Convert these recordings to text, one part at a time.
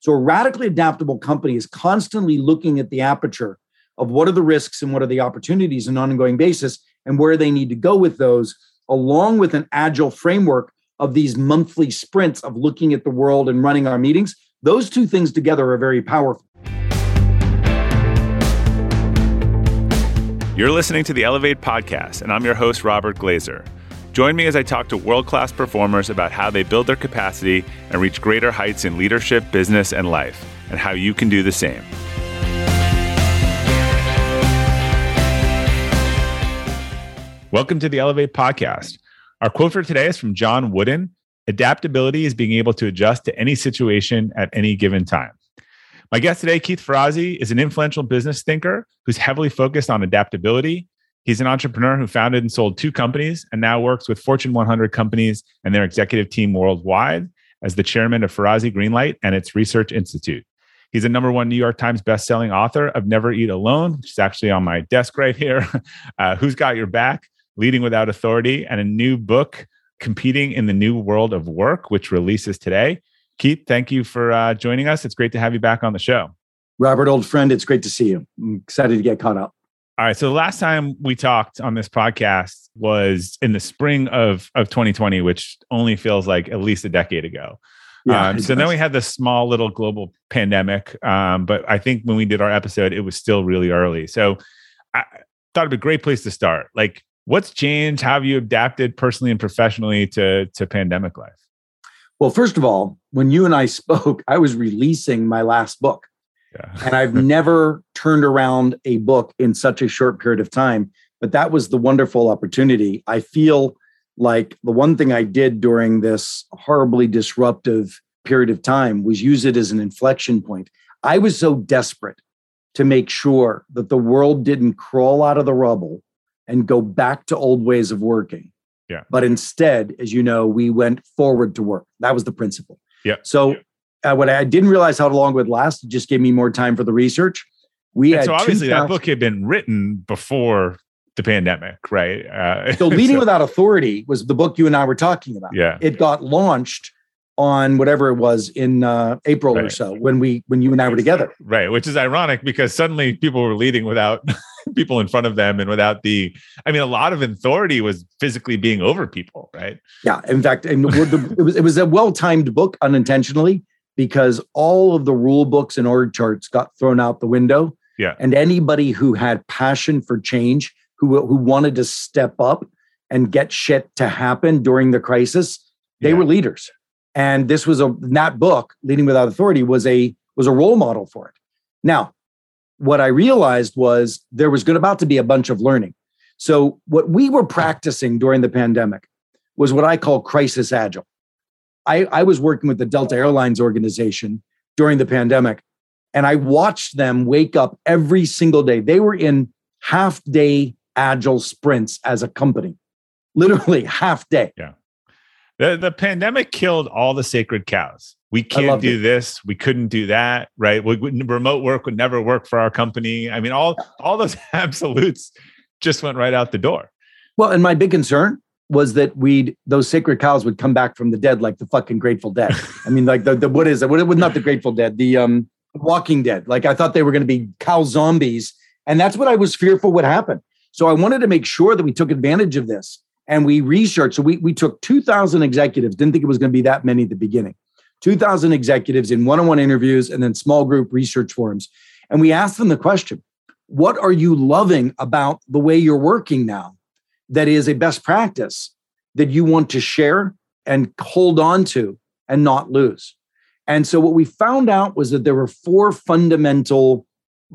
So a radically adaptable company is constantly looking at the aperture of what are the risks and what are the opportunities on an ongoing basis and where they need to go with those, along with an agile framework of these monthly sprints of looking at the world and running our meetings. Those two things together are very powerful. You're listening to the Elevate podcast, and I'm your host, Robert Glazer. Join me as I talk to world class performers about how they build their capacity and reach greater heights in leadership, business, and life, and how you can do the same. Welcome to the Elevate podcast. Our quote for today is from John Wooden Adaptability is being able to adjust to any situation at any given time. My guest today, Keith Ferrazzi, is an influential business thinker who's heavily focused on adaptability, He's an entrepreneur who founded and sold two companies and now works with Fortune 100 companies and their executive team worldwide as the chairman of Ferrazzi Greenlight and its research institute. He's a number one New York Times bestselling author of Never Eat Alone, which is actually on my desk right here. Uh, Who's Got Your Back? Leading Without Authority, and a new book, Competing in the New World of Work, which releases today. Keith, thank you for uh, joining us. It's great to have you back on the show. Robert, old friend, it's great to see you. I'm excited to get caught up. All right. So the last time we talked on this podcast was in the spring of of 2020, which only feels like at least a decade ago. Yeah, um, so then we had this small little global pandemic. Um, but I think when we did our episode, it was still really early. So I thought it'd be a great place to start. Like, what's changed? How have you adapted personally and professionally to to pandemic life? Well, first of all, when you and I spoke, I was releasing my last book. Yeah. and I've never turned around a book in such a short period of time. But that was the wonderful opportunity. I feel like the one thing I did during this horribly disruptive period of time was use it as an inflection point. I was so desperate to make sure that the world didn't crawl out of the rubble and go back to old ways of working. Yeah. But instead, as you know, we went forward to work. That was the principle. Yeah. So yeah uh, what I didn't realize how long it would last. It just gave me more time for the research. We and had so obviously that book had been written before the pandemic, right? Uh, so Leading so, Without Authority was the book you and I were talking about. Yeah, it got launched on whatever it was in uh, April right. or so when we when you and I were together. Right, which is ironic because suddenly people were leading without people in front of them and without the. I mean, a lot of authority was physically being over people, right? Yeah, in fact, and it was it was a well timed book unintentionally because all of the rule books and org charts got thrown out the window. Yeah. And anybody who had passion for change, who, who wanted to step up and get shit to happen during the crisis, they yeah. were leaders. And this was a that book, Leading Without Authority, was a was a role model for it. Now, what I realized was there was going about to be a bunch of learning. So what we were practicing during the pandemic was what I call crisis agile. I, I was working with the Delta Airlines organization during the pandemic, and I watched them wake up every single day. They were in half day agile sprints as a company, literally half day. Yeah. The, the pandemic killed all the sacred cows. We can't do it. this. We couldn't do that. Right. We, remote work would never work for our company. I mean, all all those absolutes just went right out the door. Well, and my big concern was that we'd those sacred cows would come back from the dead like the fucking Grateful Dead. I mean, like the, the what is it? What not the Grateful Dead? The um Walking Dead. Like I thought they were going to be cow zombies, and that's what I was fearful would happen. So I wanted to make sure that we took advantage of this and we researched. So we we took two thousand executives. Didn't think it was going to be that many at the beginning. Two thousand executives in one-on-one interviews and then small group research forums, and we asked them the question: What are you loving about the way you're working now? That is a best practice that you want to share and hold on to and not lose. And so what we found out was that there were four fundamental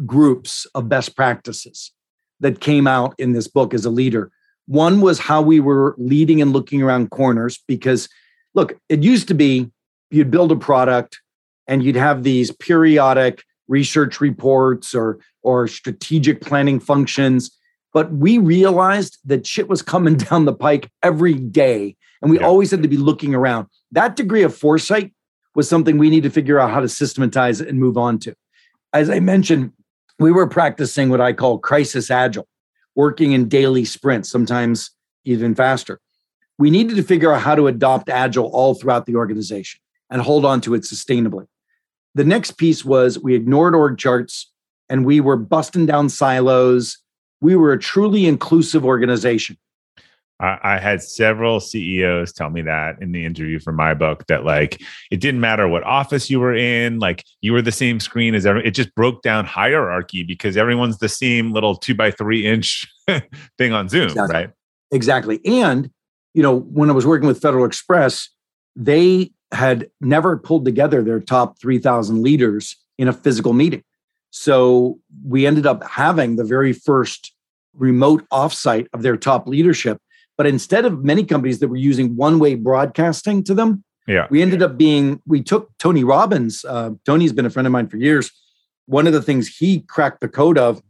groups of best practices that came out in this book as a leader. One was how we were leading and looking around corners because look, it used to be you'd build a product and you'd have these periodic research reports or or strategic planning functions but we realized that shit was coming down the pike every day. And we yeah. always had to be looking around. That degree of foresight was something we need to figure out how to systematize and move on to. As I mentioned, we were practicing what I call crisis agile, working in daily sprints, sometimes even faster. We needed to figure out how to adopt agile all throughout the organization and hold on to it sustainably. the next piece was we ignored org charts and we were busting down silos. We were a truly inclusive organization. I, had several CEOs tell me that in the interview for my book that like it didn't matter what office you were in, like you were the same screen as every. It just broke down hierarchy because everyone's the same little two by three inch thing on Zoom, Exactly. right? Exactly. And, you know, when I was working with Federal Express, they had never pulled together their top 3,000 leaders in a physical meeting. So we ended up having the very first remote offsite of their top leadership. But instead of many companies that were using one way broadcasting to them, Yeah. we ended up being, we took Tony Robbins. Uh, Tony's been a friend of mine for years. One of the things he cracked the code of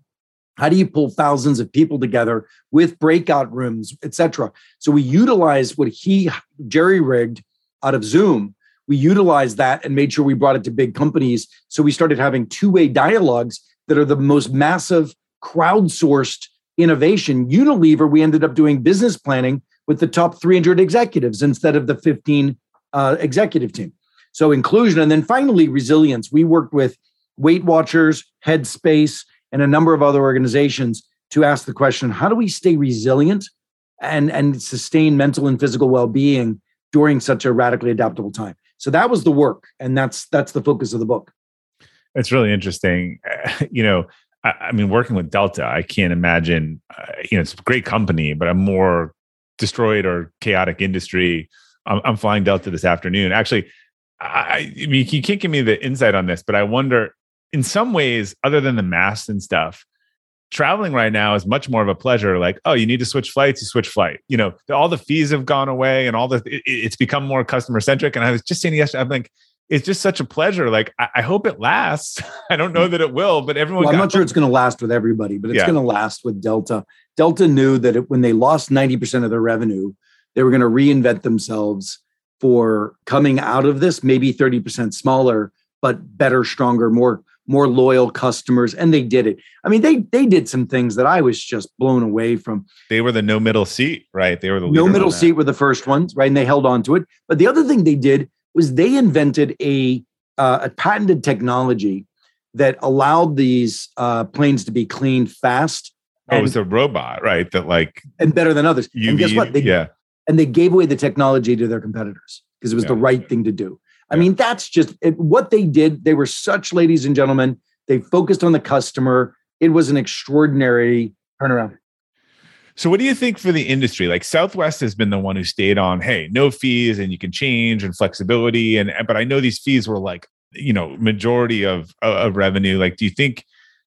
how do you pull thousands of people together with breakout rooms, et cetera? So we utilized what he jerry rigged out of Zoom. We utilized that and made sure we brought it to big companies. So we started having two way dialogues that are the most massive crowdsourced innovation. Unilever, we ended up doing business planning with the top 300 executives instead of the 15 uh, executive team. So inclusion. And then finally, resilience. We worked with Weight Watchers, Headspace, and a number of other organizations to ask the question how do we stay resilient and, and sustain mental and physical well-being during such a radically adaptable time so that was the work and that's that's the focus of the book It's really interesting. you know, I, I mean, working with Delta, I can't imagine. Uh, you know, it's a great company, but a more destroyed or chaotic industry. I'm, I'm flying Delta this afternoon. Actually, I, I mean, you can't give me the insight on this, but I wonder, in some ways, other than the masks and stuff, traveling right now is much more of a pleasure. Like, oh, you need to switch flights, you switch flight. You know, all the fees have gone away, and all the it, it's become more customer centric. And I was just saying yesterday, I'm like, it's just such a pleasure. Like, I, I hope it lasts. I don't know that it will, but everyone. well, i'm not sure it's going to last with everybody but it's Yeah. going to last with delta delta knew that it, when they lost 90% of their revenue they were going to reinvent themselves for coming out of this maybe 30% smaller but better stronger more more loyal customers and they did it. I mean they they did some things that i was just blown away from. They were the no middle seat, right? They were the no middle seat were the first ones right? And they held on to it. But the other thing they did was they invented a uh, a patented technology that allowed these uh, planes to be cleaned fast Oh, it was a robot, right? That like and better than others. UV. and guess what? They, yeah, and they gave away the technology to their competitors because it was the right thing to do i mean that's just it, what they did they were such ladies and gentlemen they focused on the customer it was an extraordinary turnaround So, what do you think for the industry? Like Southwest has been the one who stayed on, hey, no fees and you can change and flexibility. And but I know these fees were like, you know, majority of of revenue. Like, do you think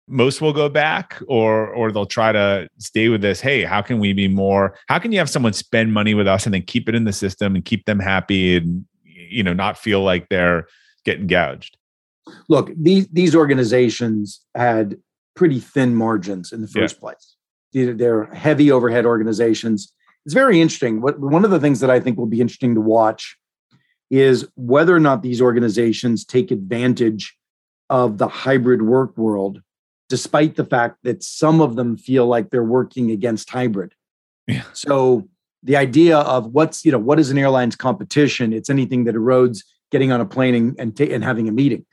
most will go back, or or they'll try to stay with this? Hey, how can we be more? How can you have someone spend money with us and then keep it in the system and keep them happy and you know not feel like they're getting gouged? look these these organizations had pretty thin margins in the Yeah. first place They're- they're heavy overhead organizations it's very interesting what one of the things that i think will be interesting to watch is whether or not these organizations take advantage of the hybrid work world despite the fact that some of them feel like they're working against hybrid Yeah. so the idea of what's you know what is an airline's competition it's anything that erodes getting on a plane and and, ta- and having a meeting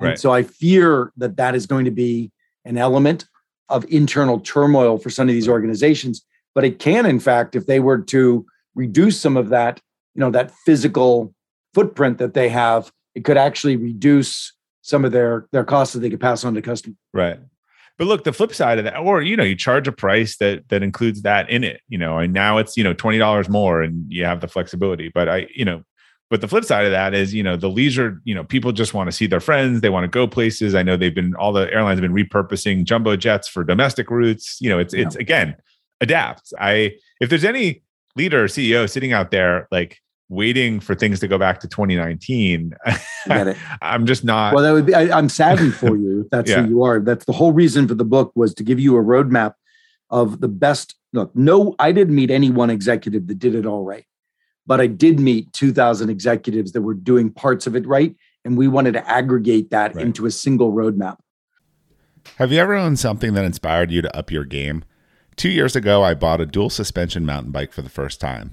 and so I fear that that is going to be an element of internal turmoil for some of these organizations. But it can, in fact, if they were to reduce some of that, you know, that physical footprint that they have, it could actually reduce some of their their costs that they could pass on to customers. Right. But look, the flip side of that, or you know, you charge a price that that includes that in it, you know, and now it's you know twenty dollars more, and you have the flexibility. But I, you know, but the flip side of that is, you know, the leisure, you know, people just want to see their friends, they want to go places. I know they've been all the airlines have been repurposing jumbo jets for domestic routes. You know, it's it's again adapt. I if there's any leader or CEO sitting out there like waiting for things to go back to 2019, Get it? I'm just not. Well, that would be. I, I'm saddened for you if that's Yeah. who you are. That's the whole reason for the book was to give you a roadmap of the best. Look, no, I didn't meet any one executive that did it all right, but I did meet 2,000 executives that were doing parts of it right, and we wanted to aggregate that Right. into a single roadmap. Have you ever owned something that inspired you to up your game? Two years ago, I bought a dual suspension mountain bike for the first time,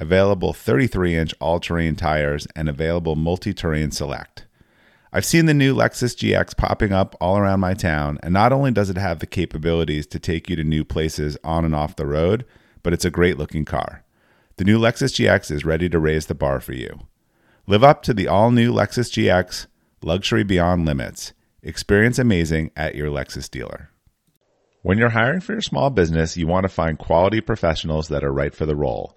available 33 inch all terrain tires, and available multi terrain select. I've seen the new Lexus GX popping up all around my town, and not only does it have the capabilities to take you to new places on and off the road, but it's a great looking car. The new Lexus GX is ready to raise the bar for you. Live up to the all new Lexus GX Luxury Beyond Limits. Experience amazing at your Lexus dealer. When you're hiring for your small business, you want to find quality professionals that are right for the role.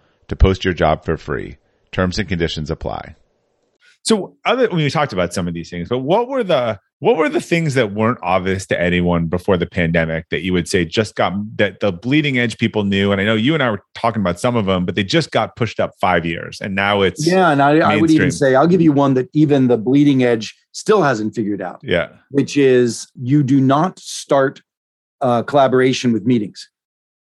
to post your job for free. Terms and conditions apply. So other when we talked about some of these things, but what were the what were the things that weren't obvious to anyone before the pandemic that you would say just got that the bleeding edge people knew? And I know you and I were talking about some of them, but they just got pushed up five years, and now it's yeah. And I, I would even say I'll give you one that even the bleeding edge still hasn't figured out. Yeah, which is you do not start uh, collaboration with meetings.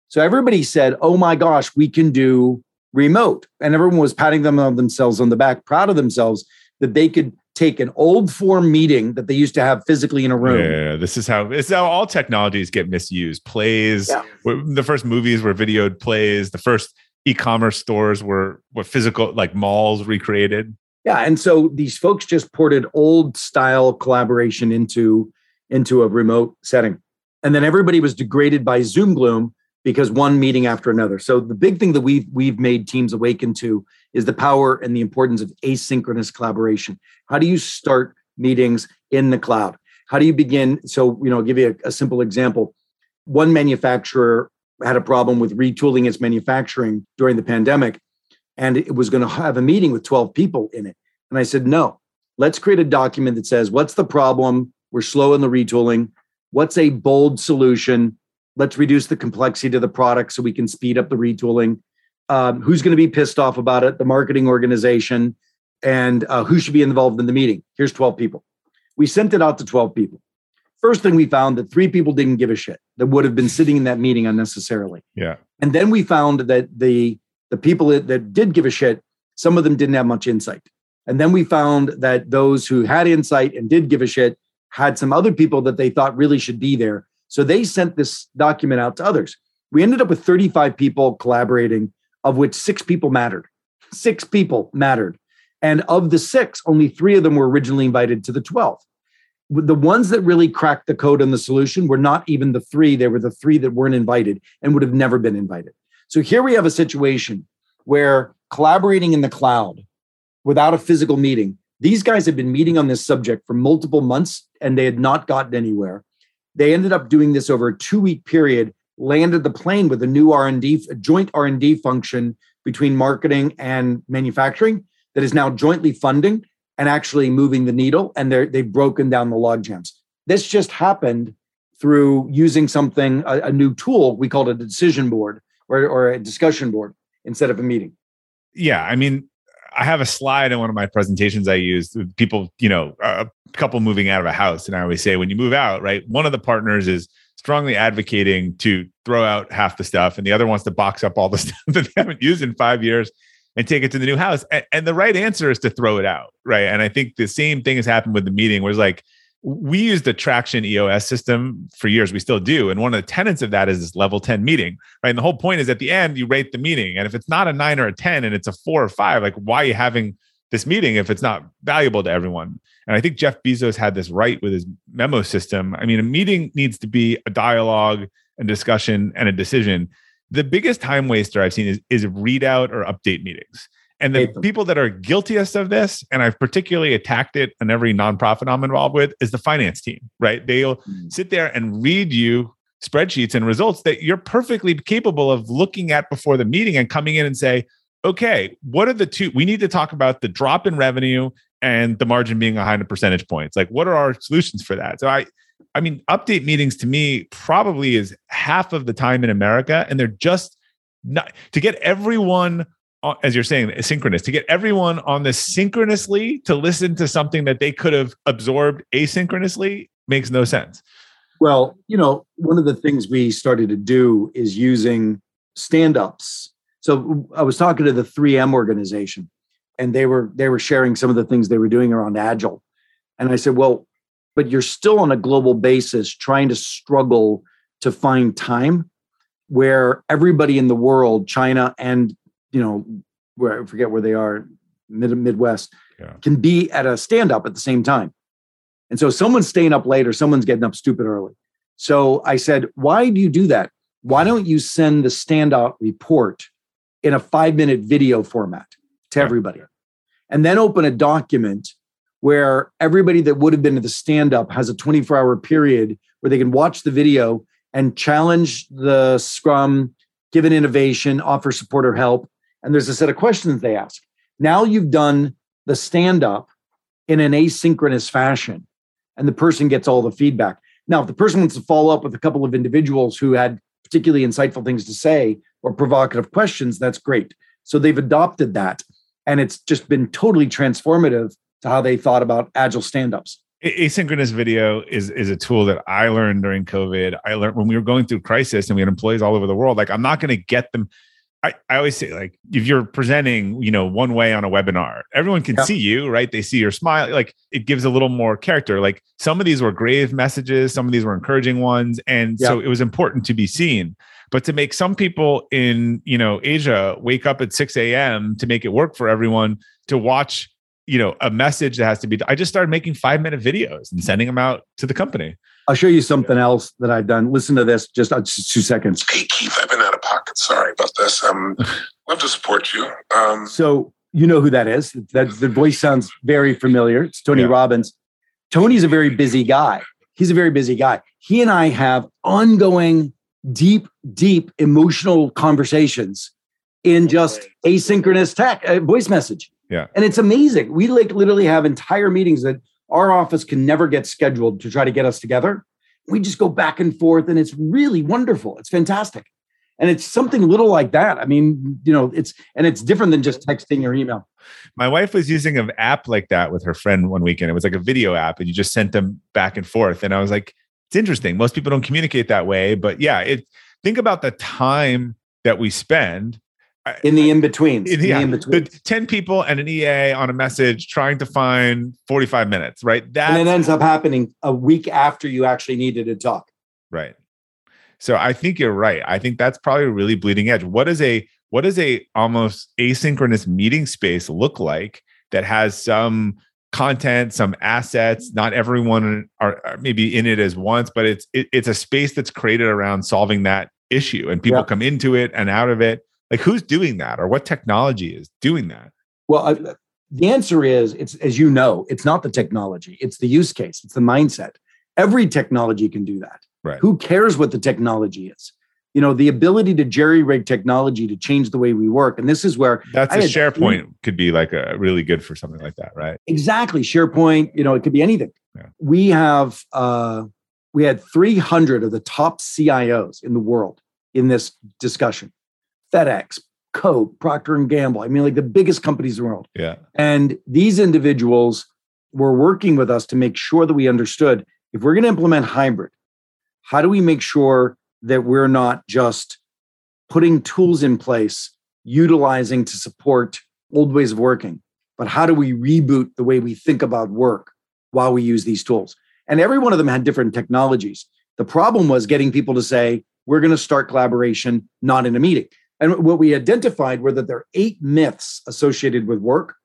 So everybody said, "Oh my gosh, we can do remote," and everyone was patting them on themselves on the back, proud of themselves that they could take an old form meeting that they used to have physically in a room. Yeah, this is how is how all technologies get misused. Plays, yeah. the first movies were videoed plays. The first e-commerce stores were were physical, like malls recreated. Yeah, and so these folks just ported old style collaboration into into a remote setting, and then everybody was degraded by Zoom gloom because one meeting after another. So the big thing that we've we've made teams awaken to is the power and the importance of asynchronous collaboration. How do you start meetings in the cloud? How do you begin? So, you know, I'll give you a, a simple example. One manufacturer had a problem with retooling its manufacturing during the pandemic, and it was going to have a meeting with 12 people in it. And I said, no, let's create a document that says, what's the problem? We're slow in the retooling. What's a bold solution? Let's reduce the complexity to the product so we can speed up the retooling. Um, who's going to be pissed off about it? The marketing organization. And uh, who should be involved in the meeting? Here's 12 people. We sent it out to 12 people. First thing we found that three people didn't give a shit that would have been sitting in that meeting unnecessarily. Yeah. And then we found that the the people that, that did give a shit some of them didn't have much insight. And then we found that those who had insight and did give a shit had some other people that they thought really should be there so they sent this document out to others. We ended up with 35 people collaborating, of which six people mattered. Six people mattered. And of the six, only three of them were originally invited to the 12th. The ones that really cracked the code on the solution were not even the three, they were the three that weren't invited and would have never been invited. So here we have a situation where collaborating in the cloud without a physical meeting, these guys had been meeting on this subject for multiple months and they had not gotten anywhere. They ended up doing this over a two week period, landed the plane with a new R&D, a joint R&D function between marketing and manufacturing that is now jointly funding and actually moving the needle. And they've broken down the log jams. This just happened through using something, a, a new tool. We called it a decision board or, or a discussion board instead of a meeting. Yeah. I mean, I have a slide in one of my presentations I use. People, you know, a couple moving out of a house, and I always say, when you move out, right, one of the partners is strongly advocating to throw out half the stuff, and the other wants to box up all the stuff that they haven't used in five years and take it to the new house. And, and the right answer is to throw it out, right? And I think the same thing has happened with the meeting, where it's like we use the traction EOS system for years. We still do. And one of the tenets of that is this level 10 meeting, right? And the whole point is at the end, you rate the meeting. And if it's not a nine or a 10 and it's a four or five, like why are you having this meeting if it's not valuable to everyone? And I think Jeff Bezos had this right with his memo system. I mean, a meeting needs to be a dialogue, a discussion, and a decision. The biggest time waster I've seen is, is readout or update meetings. And the people that are guiltiest of this, and I've particularly attacked it in every nonprofit I'm involved with, is the finance team, right? They'll mm. sit there and read you spreadsheets and results that you're perfectly capable of looking at before the meeting and coming in and say, okay, what are the two? We need to talk about the drop in revenue and the margin being 100 percentage points. Like, what are our solutions for that? So I, I mean, update meetings to me probably is half of the time in America, and they're just not to get everyone Uh, as you're saying, synchronous to get everyone on this synchronously to listen to something that they could have absorbed asynchronously makes no sense. Well, you know, one of the things we started to do is using stand ups. So I was talking to the 3M organization and they were they were sharing some of the things they were doing around agile. And I said, "Well, but you're still on a global basis trying to struggle to find time where everybody in the world, China and you know, where I forget where they are, mid Midwest, yeah. can be at a stand up at the same time. And so someone's staying up late or someone's getting up stupid early. So I said, why do you do that? Why don't you send the standout report in a five minute video format to everybody? And then open a document where everybody that would have been at the stand up has a 24 hour period where they can watch the video and challenge the scrum, give an innovation, offer support or help, and there's a set of questions they ask. Now you've done the stand up in an asynchronous fashion, and the person gets all the feedback. Now, if the person wants to follow up with a couple of individuals who had particularly insightful things to say or provocative questions, that's great. So they've adopted that, and it's just been totally transformative to how they thought about agile stand ups asynchronous video is is a tool that I learned during COVID. I learned when we were going through crisis and we had employees all over the world. Like I'm not going to get them. I, I always say like if you're presenting you know one way on a webinar everyone can see you right? They see your smile like it gives a little more character. Like some of these were grave messages some of these were encouraging ones and so it was important to be seen. But to make some people in you know asia wake up at 6 a.m to make it work for everyone to watch you know a message that has to be i just started making five minute videos and sending them out to the company I'll show you something else that I've done. Listen to this, just, uh, just two seconds. Hey Keith, I've been out of pocket. Sorry about this. Um, love to support you. Um, so you know who that is. That the voice sounds very familiar. It's Tony yeah. Robbins. Tony's a very busy guy. He's a very busy guy. He and I have ongoing, deep, deep emotional conversations in just asynchronous tech uh, voice message. Yeah, and it's amazing. We like literally have entire meetings that our office can never get scheduled to try to get us together. We just go back and forth, and it's really wonderful. It's fantastic. And it's something little like that. I mean, you know, it's and it's different than just texting or email. My wife was using an app like that with her friend one weekend. It was like a video app, and you just sent them back and forth. And I was like, it's interesting. Most people don't communicate that way, but yeah, it think about the time that we spend in the in between. Yeah, in between, 10 people and an EA on a message trying to find 45 minutes, right? That and it ends up happening a week after you actually needed to talk. Right. So I think you're right. I think that's probably a really bleeding edge. What is a what does a almost asynchronous meeting space look like that has some content, some assets? Not everyone are, are maybe in it as once, but it's it, it's a space that's created around solving that issue, and people yeah. come into it and out of it like who's doing that or what technology is doing that? Well, uh, the answer is it's as you know, it's not the technology, it's the use case, it's the mindset. Every technology can do that. Right. Who cares what the technology is? You know, the ability to jerry rig technology to change the way we work. And this is where that's I a SharePoint could be like a really good for something like that, right? Exactly. SharePoint, you know, it could be anything. Yeah. We have uh we had 300 of the top CIOs in the world in this discussion. FedEx, Coke, Procter and Gamble. I mean, like the biggest companies in the world. Yeah. And these individuals were working with us to make sure that we understood if we're going to implement hybrid, how do we make sure that we're not just putting tools in place, utilizing to support old ways of working, but how do we reboot the way we think about work while we use these tools? And every one of them had different technologies. The problem was getting people to say, we're going to start collaboration, not in a meeting. And what we identified were that there are eight myths associated with work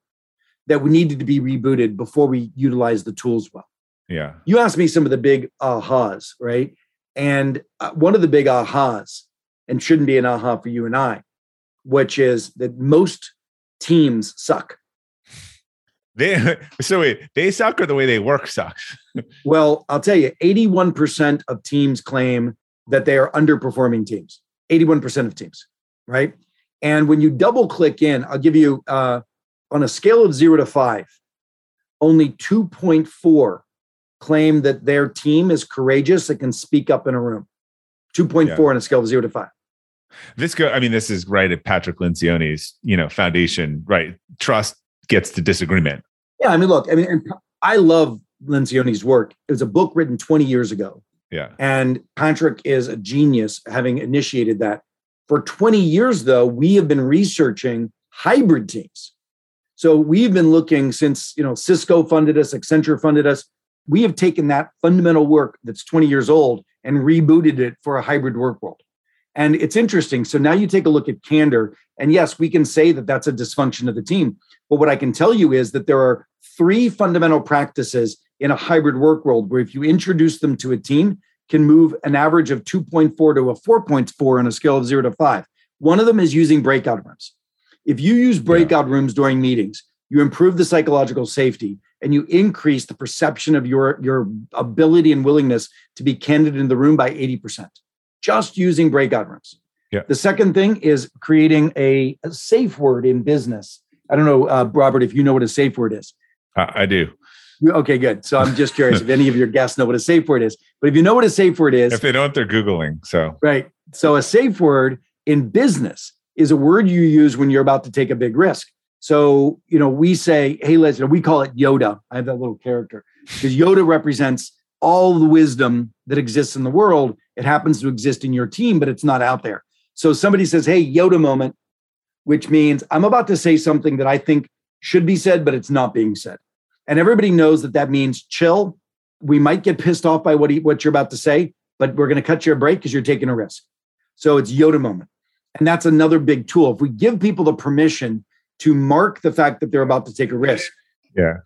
that we needed to be rebooted before we utilize the tools well. Yeah. You asked me some of the big ahas, right? And uh, one of the big ahas, and shouldn't be an aha for you and I, which is that most teams suck. They so wait, they suck or the way they work sucks. well, I'll tell you, 81% of teams claim that they are underperforming teams. 81% of teams, right? And when you double click in, I'll give you uh, on a scale of zero to five, only 2.4 claim that their team is courageous and can speak up in a room. 2.4 yeah. on a scale of zero to five. This go, I mean, this is right at Patrick Lencioni's, you know, foundation, right? Trust gets to disagreement. Yeah, I mean, look, I mean, I love Lencioni's work. It was a book written 20 years ago. Yeah. And Patrick is a genius having initiated that. For 20 years, though, we have been researching hybrid teams. So we've been looking since, you know, Cisco funded us, Accenture funded us. We have taken that fundamental work that's 20 years old and rebooted it for a hybrid work world. And it's interesting. So now you take a look at candor, and yes, we can say that that's a dysfunction of the team. But what I can tell you is that there are three fundamental practices in a hybrid work world where if you introduce them to a team, can move an average of 2.4 to a 4.4 on a scale of zero to five. One of them is using breakout rooms. If you use breakout yeah. rooms during meetings, you improve the psychological safety and you increase the perception of your, your ability and willingness to be candid in the room by 80% just using breakout rooms. Yeah. The second thing is creating a, a safe word in business. I don't know, uh, Robert, if you know what a safe word is. Uh, I do. Okay, good. So I'm just curious if any of your guests know what a safe word is. But if you know what a safe word is, if they don't, they're Googling. So, right. So a safe word in business is a word you use when you're about to take a big risk. So, you know, we say, hey, let's, we call it Yoda. I have that little character because Yoda represents all the wisdom that exists in the world. It happens to exist in your team, but it's not out there. So somebody says, Hey, Yoda moment, which means I'm about to say something that I think should be said, but it's not being said. And everybody knows that that means chill. We might get pissed off by what, he, what you're about to say, but we're going to cut you a break because you're taking a risk. So it's Yoda moment. And that's another big tool. If we give people the permission to mark the fact that they're about to take a risk, yeah,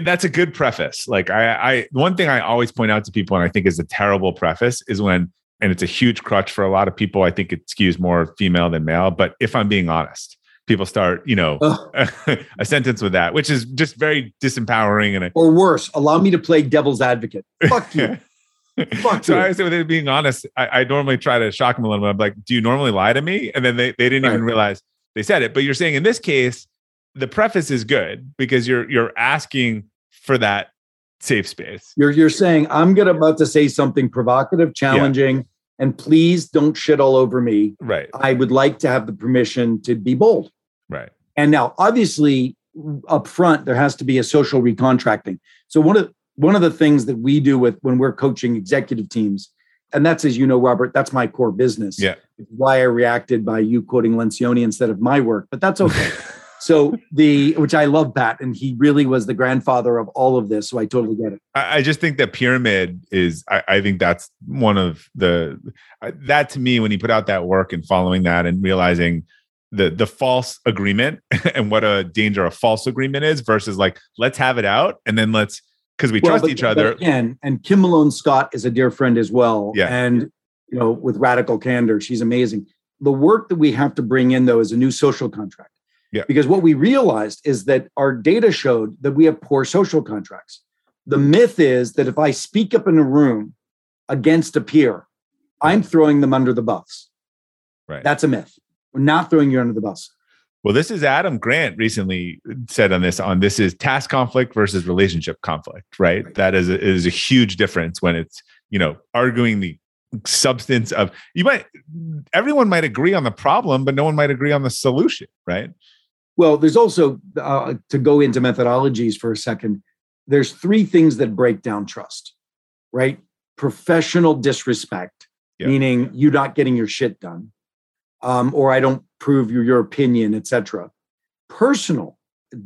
that's a good preface. Like I, I, one thing I always point out to people, and I think is a terrible preface, is when, and it's a huge crutch for a lot of people. I think it skews more female than male. But if I'm being honest, people start, you know, a sentence with that, which is just very disempowering. And or worse, allow me to play devil's advocate. Fuck you. Fuck so you. I say, with it being honest, I, I, normally try to shock them a little bit. I'm like, "Do you normally lie to me?" And then they they didn't right. even realize they said it. But you're saying in this case, the preface is good because you're you're asking for that safe space. You're you're saying I'm gonna about to say something provocative, challenging, yeah. and please don't shit all over me. Right. I would like to have the permission to be bold. Right. And now, obviously, up front there has to be a social recontracting. So one of one of the things that we do with when we're coaching executive teams, and that's as you know, Robert, that's my core business. Yeah. Why I reacted by you quoting Lencioni instead of my work, but that's okay. So the which I love Pat, and he really was the grandfather of all of this. So I totally get it. I, I just think that pyramid is. I, I, think that's one of the that to me when he put out that work and following that and realizing the the false agreement and what a danger a false agreement is versus like let's have it out and then let's because we well, trust but, each other. Again, and Kim Malone Scott is a dear friend as well. Yeah. And you know, with radical candor, she's amazing. The work that we have to bring in though is a new social contract yeah. Because what we realized is that our data showed that we have poor social contracts. The myth is that if I speak up in a room against a peer, I'm throwing them under the bus. Right. That's a myth. We're not throwing you under the bus. Well, this is Adam Grant recently said on this on this is task conflict versus relationship conflict, right? right. That is a, is a huge difference when it's, you know, arguing the substance of you might everyone might agree on the problem, but no one might agree on the solution, right? Well, there's also uh, to go into methodologies for a second. There's three things that break down trust, right? Professional disrespect, meaning you not getting your shit done, um, or I don't prove your, your opinion, etc. Personal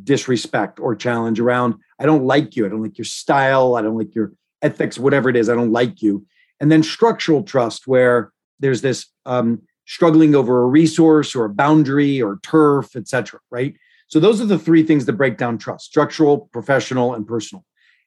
disrespect or challenge around I don't like you, I don't like your style, I don't like your ethics, whatever it is. I don't like you. And then structural trust, where there's this um, struggling over a resource or a boundary or turf, etc. Right. So those are the three things that break down trust: structural, professional, and personal.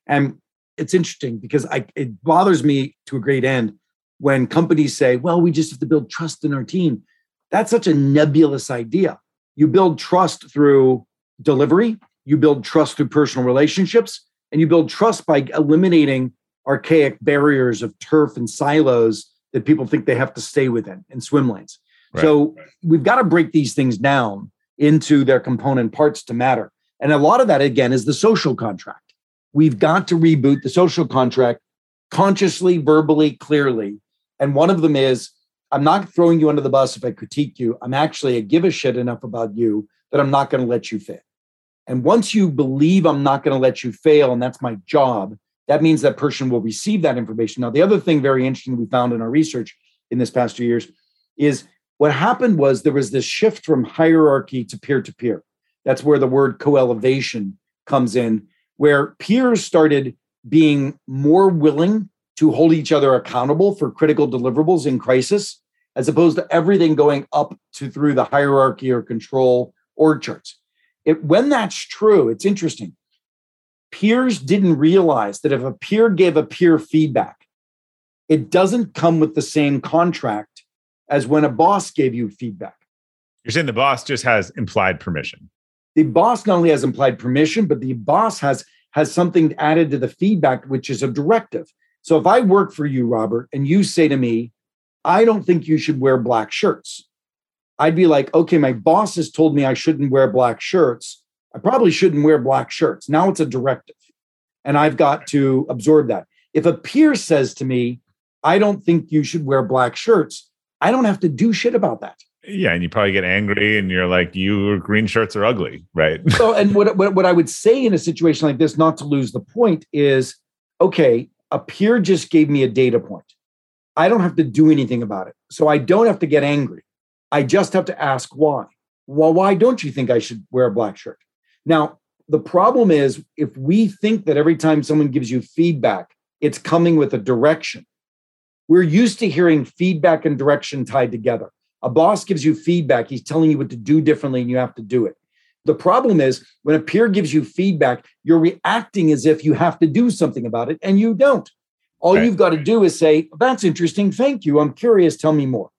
And it's interesting because I, it bothers me to a great end when companies say, "Well, we just have to build trust in our team." That's such a nebulous idea. You build trust through delivery, you build trust through personal relationships, and you build trust by eliminating archaic barriers of turf and silos that people think they have to stay within and swim lanes. Right. So we've got to break these things down into their component parts to matter. And a lot of that, again, is the social contract. We've got to reboot the social contract consciously, verbally, clearly. And one of them is I'm not throwing you under the bus if I critique you. I'm actually I give a shit enough about you that I'm not going to let you fail. And once you believe I'm not going to let you fail, and that's my job, that means that person will receive that information. Now, the other thing very interesting we found in our research in this past two years is what happened was there was this shift from hierarchy to peer to peer. That's where the word co elevation comes in, where peers started being more willing to hold each other accountable for critical deliverables in crisis, as opposed to everything going up to through the hierarchy or control org charts. It, when that's true, it's interesting. Peers didn't realize that if a peer gave a peer feedback, it doesn't come with the same contract as when a boss gave you feedback. You're saying the boss just has implied permission. The boss not only has implied permission, but the boss has has something added to the feedback, which is a directive. So if I work for you, Robert, and you say to me, I don't think you should wear black shirts, I'd be like, okay, my boss has told me I shouldn't wear black shirts. I probably shouldn't wear black shirts. Now it's a directive, and I've got to absorb that. If a peer says to me, I don't think you should wear black shirts, I don't have to do shit about that. Yeah, and you probably get angry, and you're like, "You green shirts are ugly," right? so, and what, what what I would say in a situation like this, not to lose the point, is okay. A peer just gave me a data point. I don't have to do anything about it, so I don't have to get angry. I just have to ask why. Well, why don't you think I should wear a black shirt? Now, the problem is if we think that every time someone gives you feedback, it's coming with a direction. We're used to hearing feedback and direction tied together. A boss gives you feedback, he's telling you what to do differently, and you have to do it. The problem is when a peer gives you feedback, you're reacting as if you have to do something about it, and you don't. All you've got to do is say, That's interesting. Thank you. I'm curious. Tell me more.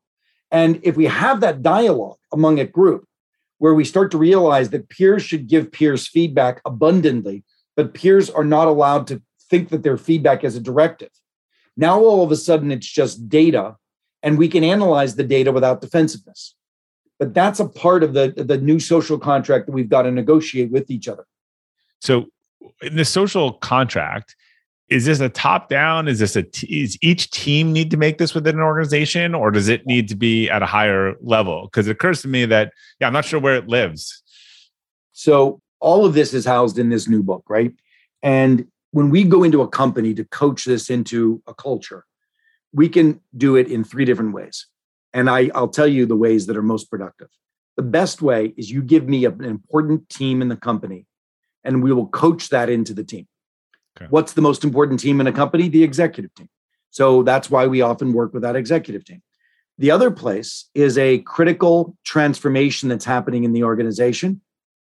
And if we have that dialogue among a group where we start to realize that peers should give peers feedback abundantly, but peers are not allowed to think that their feedback is a directive. Now, all of a sudden, it's just data, and we can analyze the data without defensiveness. But that's a part of the, the new social contract that we've got to negotiate with each other. So, in the social contract, is this a top down is this a t- is each team need to make this within an organization or does it need to be at a higher level? Because it occurs to me that yeah i'm not sure where it lives. So all of this is housed in this new book right? And when we go into a company to coach this into a culture we can do it in three different ways and I, i'll tell you the ways that are most productive the best way is you give me an important team in the company and we will coach that into the team Okay. What's the most important team in a company? The executive team. So that's why we often work with that executive team. The other place is a critical transformation that's happening in the organization.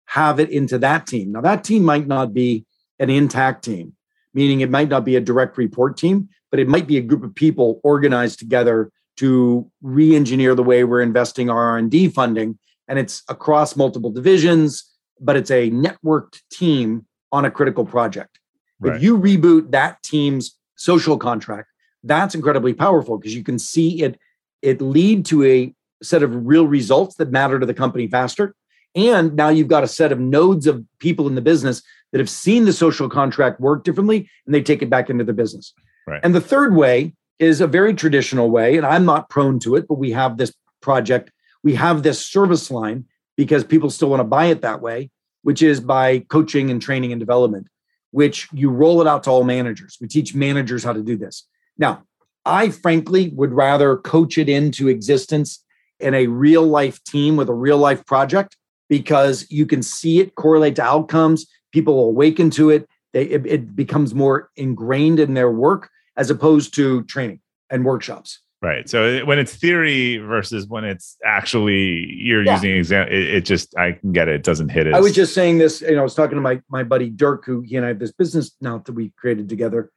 Have it into that team. Now, that team might not be an intact team, meaning it might not be a direct report team, but it might be a group of people organized together to re-engineer the way we're investing our R&D funding and it's across multiple divisions, but it's a networked team on a critical project. Right. If you reboot that team's social contract, that's incredibly powerful because you can see it it lead to a set of real results that matter to the company faster. And now you've got a set of nodes of people in the business that have seen the social contract work differently and they take it back into the business. Right. And the third way is a very traditional way, and I'm not prone to it, but we have this project, we have this service line because people still want to buy it that way, which is by coaching and training and development which you roll it out to all managers. We teach managers how to do this. Now, I frankly would rather coach it into existence in a real life team with a real life project because you can see it correlate to outcomes. People awaken to it. They it, it becomes more ingrained in their work as opposed to training and workshops. Right. So when it's theory versus when it's actually you're Yeah. using exam, it, it just I can get it. It doesn't hit it. I was just saying this, you know, I was talking to my my buddy Dirk, who he and I have this business now that we created together.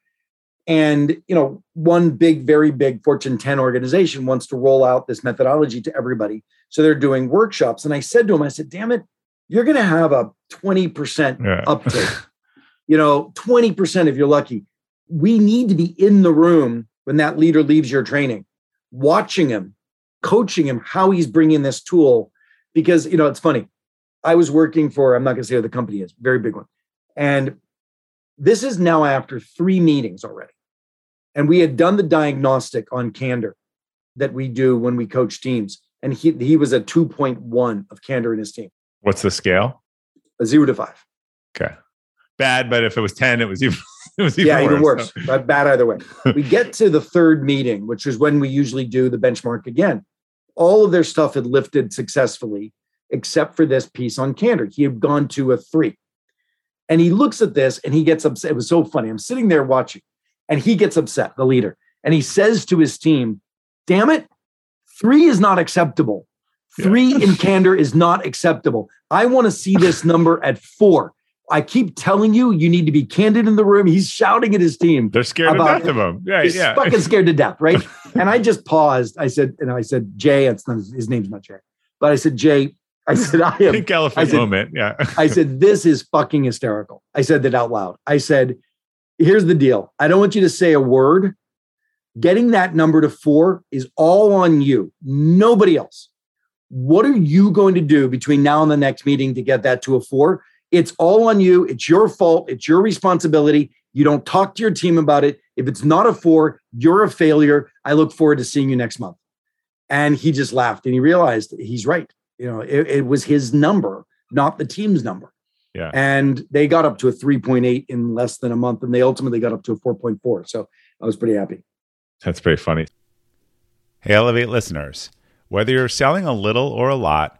And you know, one big, very big Fortune 10 organization wants to roll out this methodology to everybody. So they're doing workshops. And I said to him, I said, damn it, you're gonna have a 20% Yeah. uptake. you know, 20% if you're lucky. We need to be in the room when that leader leaves your training, watching him, coaching him, how he's bringing this tool. Because, you know, it's funny. I was working for, I'm not going to say who the company is, very big one. And this is now after three meetings already. And we had done the diagnostic on candor that we do when we coach teams. And he, he was a 2.1 of candor in his team, What's the scale? a zero to five. Okay. Bad, but if it was 10, it was even it was even yeah, worse. even worse. But bad either way. we get to the third meeting, which is when we usually do the benchmark again. All of their stuff had lifted successfully, except for this piece on candor. He had gone to a three. And he looks at this and he gets upset. It was so funny. I'm sitting there watching, and he gets upset, the leader. And he says to his team, Damn it, three is not acceptable. Yeah. Three in candor is not acceptable. I want to see this number at four. I keep telling you, you need to be candid in the room. He's shouting at his team. They're scared to death of him. Yeah, He's yeah. fucking scared to death, right? and I just paused. I said, and I said, Jay, it's not, his name's not Jay, but I said, Jay, I said, I am, Pink elephant said- moment. Yeah. I said, this is fucking hysterical. I said that out loud. I said, here's the deal. I don't want you to say a word. Getting that number to four is all on you, nobody else. What are you going to do between now and the next meeting to get that to a four? It's all on you. It's your fault. It's your responsibility. You don't talk to your team about it. If it's not a four, you're a failure. I look forward to seeing you next month. And he just laughed and he realized he's right. You know, it, it was his number, not the team's number. Yeah. And they got up to a 3.8 in less than a month, and they ultimately got up to a 4.4. So I was pretty happy. That's pretty funny. Hey, Elevate listeners. Whether you're selling a little or a lot,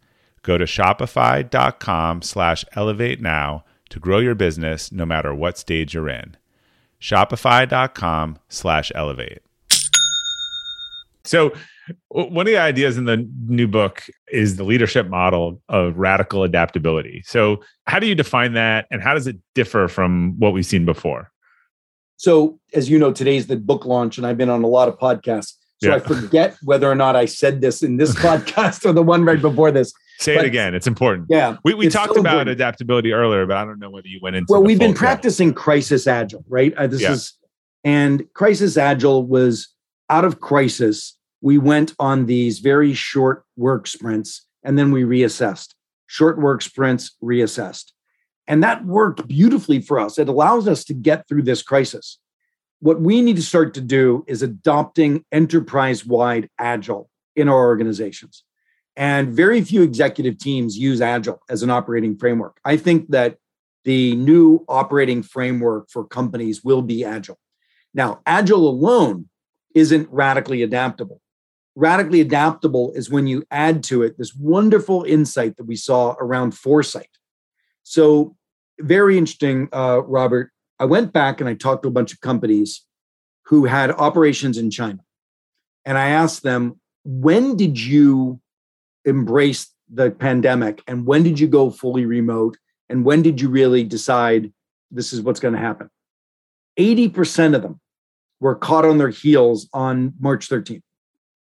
Go to shopify.com slash elevate now to grow your business no matter what stage you're in. Shopify.com slash elevate. So, one of the ideas in the new book is the leadership model of radical adaptability. So, how do you define that and how does it differ from what we've seen before? So, as you know, today's the book launch, and I've been on a lot of podcasts. So Yeah. I forget whether or not I said this in this podcast or the one right before this. Say But- it again. It's important. Yeah. We, we talked so about important. adaptability earlier, but I don't know whether you went into Well, we've been practicing crisis agile, right? Uh, this Yeah. is, and crisis agile was out of crisis. We went on these very short work sprints and then we reassessed. Short work sprints, reassessed. And that worked beautifully for us. It allows us to get through this crisis. What we need to start to do is adopting enterprise wide agile in our organizations. And very few executive teams use agile as an operating framework. I think that the new operating framework for companies will be agile. Now, agile alone isn't radically adaptable. Radically adaptable is when you add to it this wonderful insight that we saw around foresight. So, very interesting, uh, Robert. I went back and I talked to a bunch of companies who had operations in China. And I asked them, when did you embrace the pandemic? And when did you go fully remote? And when did you really decide this is what's going to happen? 80% of them were caught on their heels on March 13th.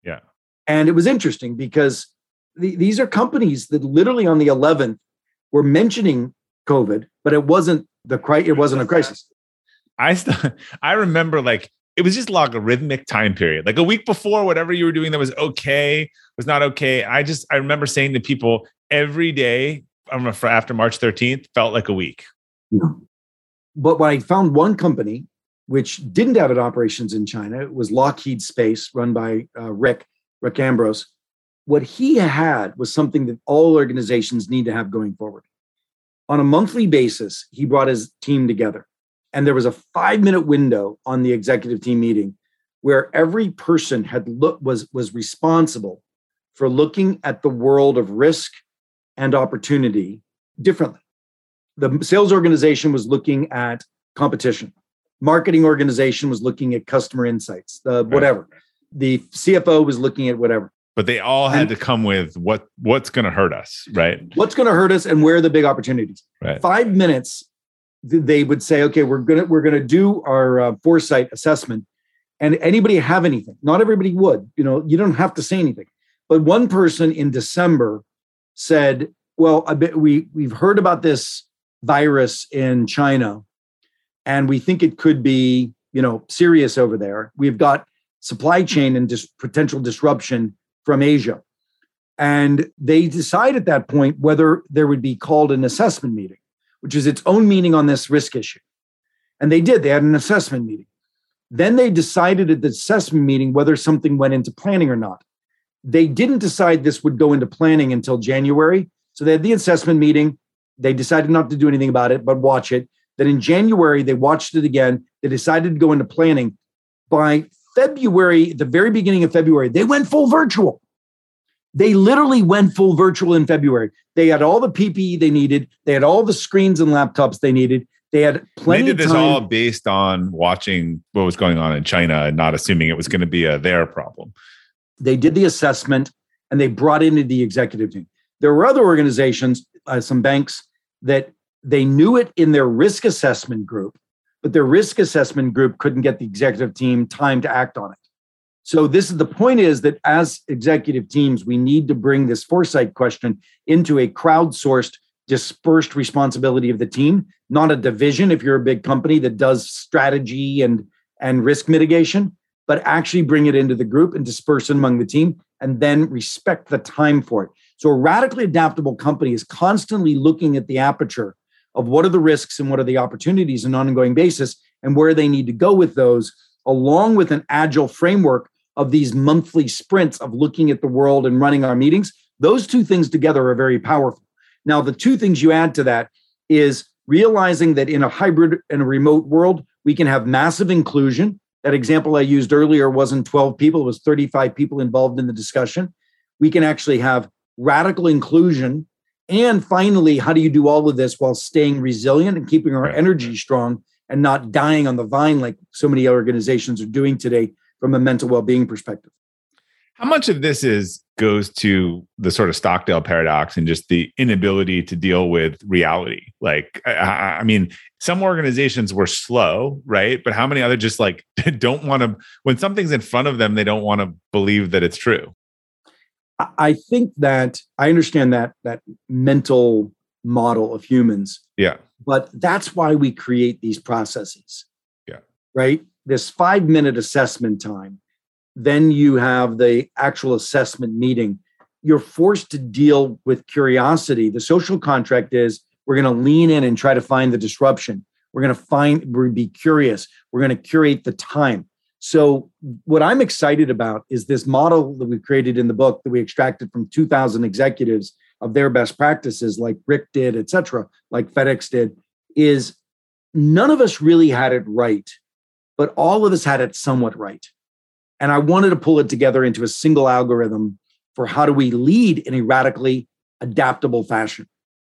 Yeah. And it was interesting because the, these are companies that literally on the 11th were mentioning COVID, but it wasn't the cri- it wasn't a crisis. I still I remember like it was just logarithmic time period. Like a week before, whatever you were doing that was okay was not okay. I just I remember saying to people every day um, after March 13th felt like a week. But when I found one company which didn't have an operations in China, it was Lockheed Space, run by uh, Rick Rick Ambrose. What he had was something that all organizations need to have going forward. On a monthly basis, he brought his team together and there was a five minute window on the executive team meeting where every person had look was was responsible for looking at the world of risk and opportunity differently. The sales organization was looking at competition. Marketing organization was looking at customer insights the whatever. Right. the cfo was looking at whatever. But they all had and, to come with what what's going to hurt us right? What's going to hurt us and where are the big opportunities? Right. five minutes they would say, okay, we're gonna we're gonna do our uh, foresight assessment, and anybody have anything? Not everybody would. You know, you don't have to say anything. But one person in December said, "Well, bit, we we've heard about this virus in China, and we think it could be you know serious over there. We've got supply chain and dis- potential disruption from Asia." And they decide at that point whether there would be called an assessment meeting which is its own meaning on this risk issue. And they did, they had an assessment meeting. Then they decided at the assessment meeting whether something went into planning or not. They didn't decide this would go into planning until January. So they had the assessment meeting. They decided not to do anything about it, but watch it. Then in January, they watched it again. They decided to go into planning. By February, the very beginning of February, they went full virtual. They literally went full virtual in February. They had all the PPE they needed. They had all the screens and laptops they needed. They had plenty. Of. They did this time. all based on watching what was going on in China and not assuming it was going to be a their problem. They did the assessment and they brought into the executive team. There were other organizations, uh, some banks that they knew it in their risk assessment group, but their risk assessment group couldn't get the executive team time to act on it. So this is the point is that as executive teams, we need to bring this foresight question into a crowdsourced, dispersed responsibility of the team, not a division if you're a big company that does strategy and and risk mitigation, but actually bring it into the group and disperse it among the team and then respect the time for it. So a radically adaptable company is constantly looking at the aperture of what are the risks and what are the opportunities on an ongoing basis and where they need to go with those along with an agile framework of these monthly sprints of looking at the world and running our meetings, those two things together are very powerful. Now, the two things you add to that is realizing that in a hybrid and a remote world, we can have massive inclusion. That example I used earlier wasn't 12 people, it was 35 people involved in the discussion. We can actually have radical inclusion. And finally, how do you do all of this while staying resilient and keeping our energy strong and not dying on the vine like so many organizations are doing today from a mental well-being perspective. How much of this is goes to the sort of Stockdale paradox and just the inability to deal with reality? Like, I, I mean, some organizations were slow, right? But how many other just like don't want to when something's in front of them, they don't want to believe that it's true. I think that I understand that that mental model of humans. Yeah. But that's why we create these processes. Yeah. Right? This five minute assessment time, then you have the actual assessment meeting. You're forced to deal with curiosity. The social contract is we're going to lean in and try to find the disruption. We're going to find, we're be curious. We're going to curate the time. So, what I'm excited about is this model that we created in the book that we extracted from 2,000 executives of their best practices, like Rick did, et cetera, like FedEx did, is none of us really had it right but all of us had it somewhat right. And I wanted to pull it together into a single algorithm for how do we lead in a radically adaptable fashion.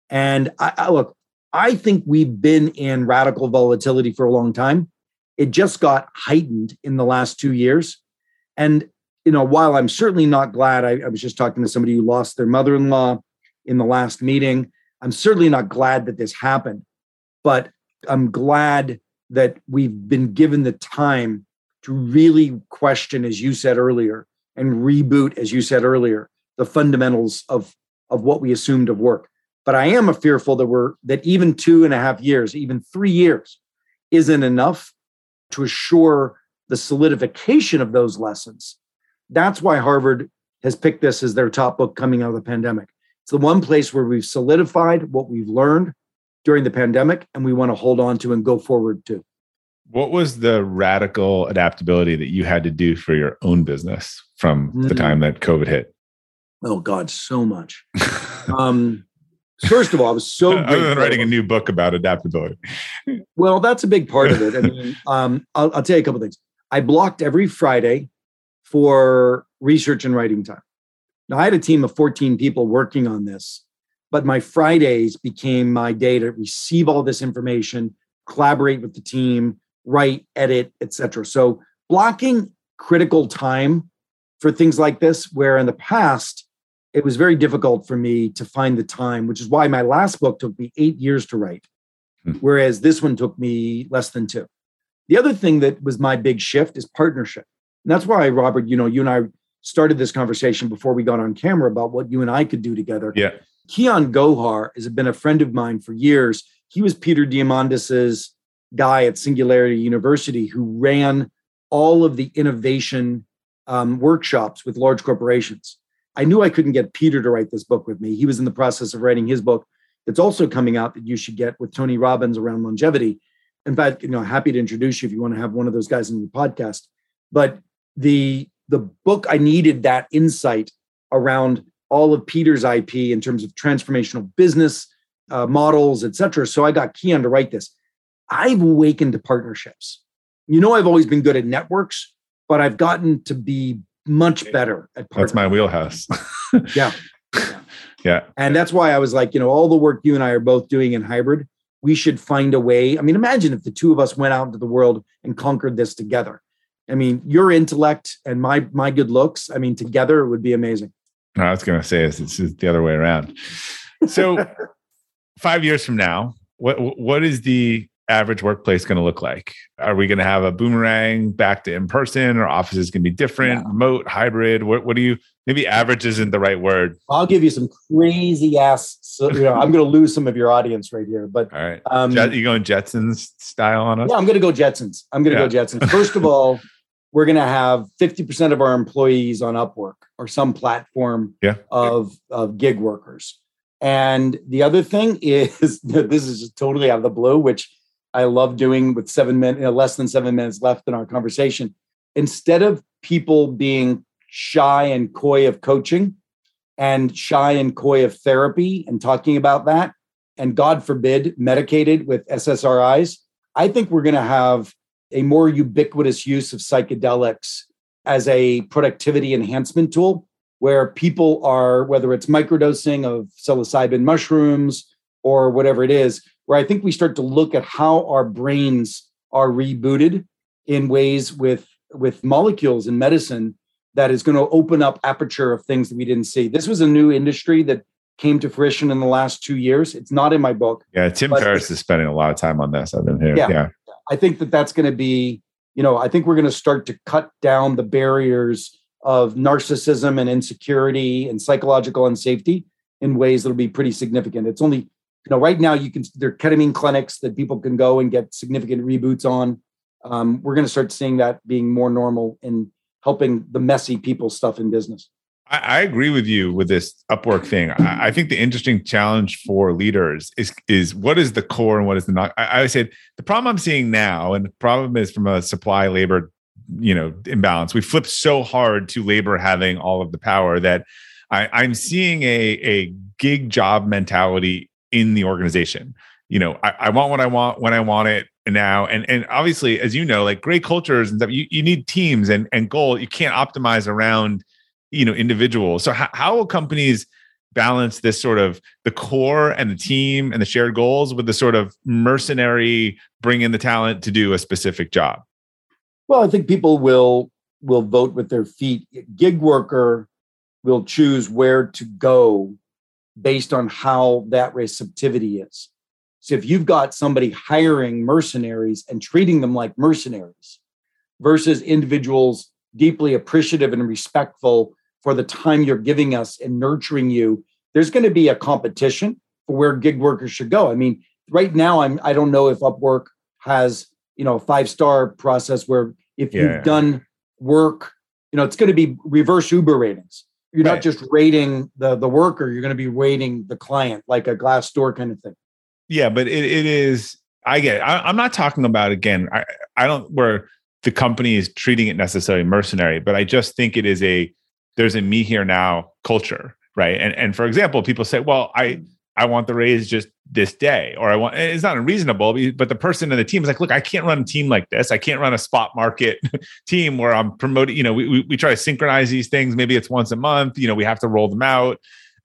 And I, I look, I think we've been in radical volatility for a long time. It just got heightened in the last two years. And you know, while I'm certainly not glad, I, I was just talking to somebody who lost their mother-in-law in the last meeting. I'm certainly not glad that this happened, but I'm glad that we've been given the time to really question, as you said earlier, and reboot, as you said earlier, the fundamentals of, of what we assumed of work. But I am fearful that we're that even two and a half years, even three years, isn't enough to assure the solidification of those lessons. That's why Harvard has picked this as their top book coming out of the pandemic. It's the one place where we've solidified what we've learned during the pandemic and we want to hold on to and go forward to. What was the radical adaptability that you had to do for your own business from mm-hmm. the mm. time that COVID hit? Oh God, so much. um, first of all, I was so other than writing a new book about adaptability. well, that's a big part of it. I mean, um, I'll, I'll tell you a couple things. I blocked every Friday for research and writing time. Now, I had a team of 14 people working on this, but my Fridays became my day to receive all this information, collaborate with the team, write, edit, etc. So, blocking critical time for things like this, where in the past it was very difficult for me to find the time, which is why my last book took me eight years to write, hmm. whereas this one took me less than two. The other thing that was my big shift is partnership. And that's why, Robert, you know, you and I started this conversation before we got on camera about what you and I could do together. Yeah. Kian Gohar has been a friend of mine for years. He was Peter Diamandis's guy at Singularity University who ran all of the innovation um, workshops with large corporations. I knew I couldn't get Peter to write this book with me. He was in the process of writing his book that's also coming out that you should get with Tony Robbins around longevity. In fact, you know, happy to introduce you if you want to have one of those guys in your podcast. But the the book I needed that insight around all of Peter's IP in terms of transformational business uh, models, et cetera. So I got Kian to write this. I've awakened to partnerships. You know, I've always been good at networks, but I've gotten to be much better at partners. That's my wheelhouse. yeah. Yeah. And that's why I was like, you know, all the work you and I are both doing in hybrid, we should find a way. I mean, imagine if the two of us went out into the world and conquered this together. I mean, your intellect and my my good looks, I mean, together it would be amazing. I was going to say it's, it's the other way around. So, five years from now, what what is the average workplace going to look like? Are we going to have a boomerang back to in person, or offices going to be different, yeah. remote, hybrid? What what do you? Maybe average isn't the right word. I'll give you some crazy ass. So, you know, I'm going to lose some of your audience right here, but all right, um, Jet, you going Jetsons style on us? Yeah, I'm going to go Jetsons. I'm going to yeah. go Jetsons. First of all, we're going to have 50% of our employees on Upwork or some platform yeah. of, of gig workers. And the other thing is this is just totally out of the blue, which I love doing with seven minutes, you know, less than seven minutes left in our conversation. Instead of people being shy and coy of coaching and shy and coy of therapy and talking about that, and God forbid, medicated with SSRIs, I think we're going to have a more ubiquitous use of psychedelics as a productivity enhancement tool where people are whether it's microdosing of psilocybin mushrooms or whatever it is where i think we start to look at how our brains are rebooted in ways with with molecules in medicine that is going to open up aperture of things that we didn't see. This was a new industry that came to fruition in the last two years. It's not in my book. Yeah tim ferriss is spending a lot of time on this. I've been here yeah, yeah. I think that that's going to be, you know, I think we're going to start to cut down the barriers of narcissism and insecurity and psychological unsafety in ways that'll be pretty significant. It's only, you know, right now you can there are ketamine clinics that people can go and get significant reboots on. Um, we're going to start seeing that being more normal in helping the messy people stuff in business. I, agree with you with this Upwork thing. I, think the interesting challenge for leaders is is what is the core and what is the not. I, I said the problem I'm seeing now, and the problem is from a supply labor, you know, imbalance. We flipped so hard to labor having all of the power that I, I'm seeing a a gig job mentality in the organization. You know, I, I want what I want when I want it now and and obviously as you know like great cultures and stuff you, you need teams and and goal you can't optimize around you know individuals so how, how will companies balance this sort of the core and the team and the shared goals with the sort of mercenary bring in the talent to do a specific job? Well i think people will will vote with their feet. Gig worker will choose where to go based on how that receptivity is. So if you've got somebody hiring mercenaries and treating them like mercenaries versus individuals deeply appreciative and respectful for the time you're giving us and nurturing you, there's going to be a competition for where gig workers should go. I mean, right now, I'm I don't know if Upwork has you know a five star process where if Yeah. you've done work, you know, it's going to be reverse Uber ratings. You're Right. not just rating the the worker, you're going to be rating the client like a Glassdoor kind of thing. Yeah, but it, it is. I get. It. I, I'm not talking about again. I I don't where the company is treating it necessarily mercenary, but I just think it is a there's a me here now culture, right? And and for example, people say, well, I mm. I want the raise just this day, or I want. It's not unreasonable, but the person in the team is like, look, I can't run a team like this. I can't run a spot market team where I'm promoting. You know, we we, we try to synchronize these things. Maybe it's once a month. You know, we have to roll them out.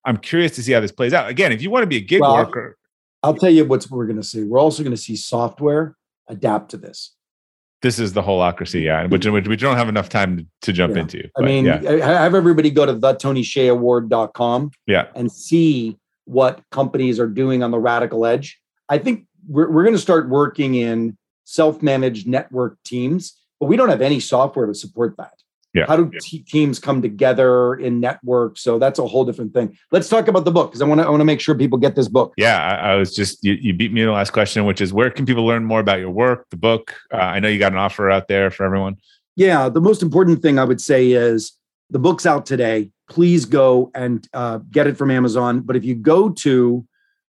I'm curious to see how this plays out. Again, if you want to be a gig Well, worker, I'll tell you what's we're going to see. We're also going to see software adapt to this. This is the holacracy, yeah, which, which we don't have enough time to jump Yeah. into. I mean, yeah, have everybody go to thetonyhsiehaward.com yeah, and see what companies are doing on the radical edge. I think we're, we're going to start working in self managed network teams, but we don't have any software to support that. Yeah. How do te- teams come together in networks? So that's a whole different thing. Let's talk about the book because I want to I want to make sure people get this book. yeah. I, I was just you, you beat me to the last question, which is where can people learn more about your work, the book? Uh, I know you got an offer out there for everyone. Yeah, the most important thing I would say is the book's out today. Please go and uh, get it from Amazon. But if you go to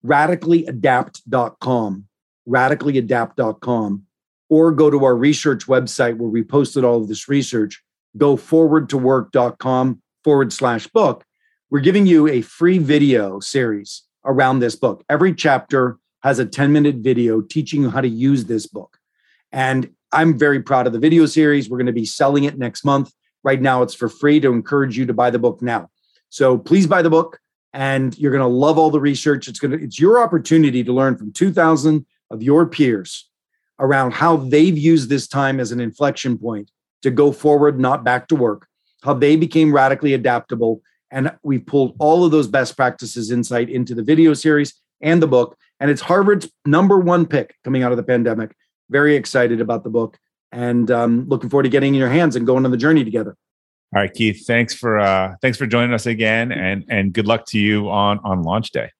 radicallyadapt.com, radicallyadapt.com, or go to our research website where we posted all of this research, go forward to work.com forward slash book. We're giving you a free video series around this book. Every chapter has a 10 minute video teaching you how to use this book. And I'm very proud of the video series. We're going to be selling it next month. Right now, it's for free to encourage you to buy the book now. So please buy the book, and you're going to love all the research. It's going to it's your opportunity to learn from 2,000 of your peers around how they've used this time as an inflection point to go forward, not back to work. How they became radically adaptable, and we pulled all of those best practices insight into the video series and the book. And it's Harvard's number one pick coming out of the pandemic very excited about the book and um, looking forward to getting in your hands and going on the journey together. All right, Keith. Thanks for uh, thanks for joining us again, and and good luck to you on on launch day.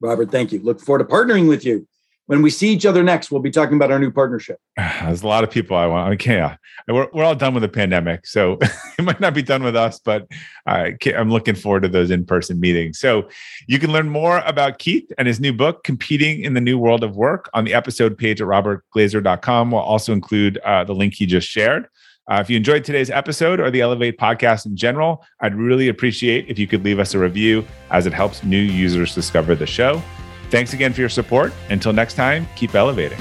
Robert, thank you. Look forward to partnering with you. When we see each other next, we'll be talking about our new partnership. There's a lot of people I want. Okay, yeah, we're we're all done with the pandemic, so it might not be done with us, but I I'm looking forward to those in person meetings. So you can learn more about Keith and his new book, "Competing in the New World of Work," on the episode page at robertglazer.com. We'll also include uh, the link he just shared. Uh, if you enjoyed today's episode or the Elevate podcast in general, I'd really appreciate if you could leave us a review as it helps new users discover the show. Thanks again for your support. Until next time, keep elevating.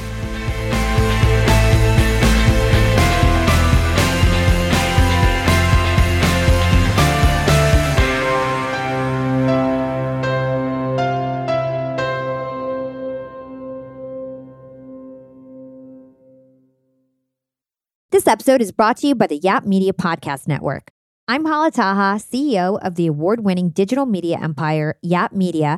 This episode is brought to you by the Yap Media Podcast Network. I'm Hala Taha, CEO of the award winning digital media empire, Yap Media,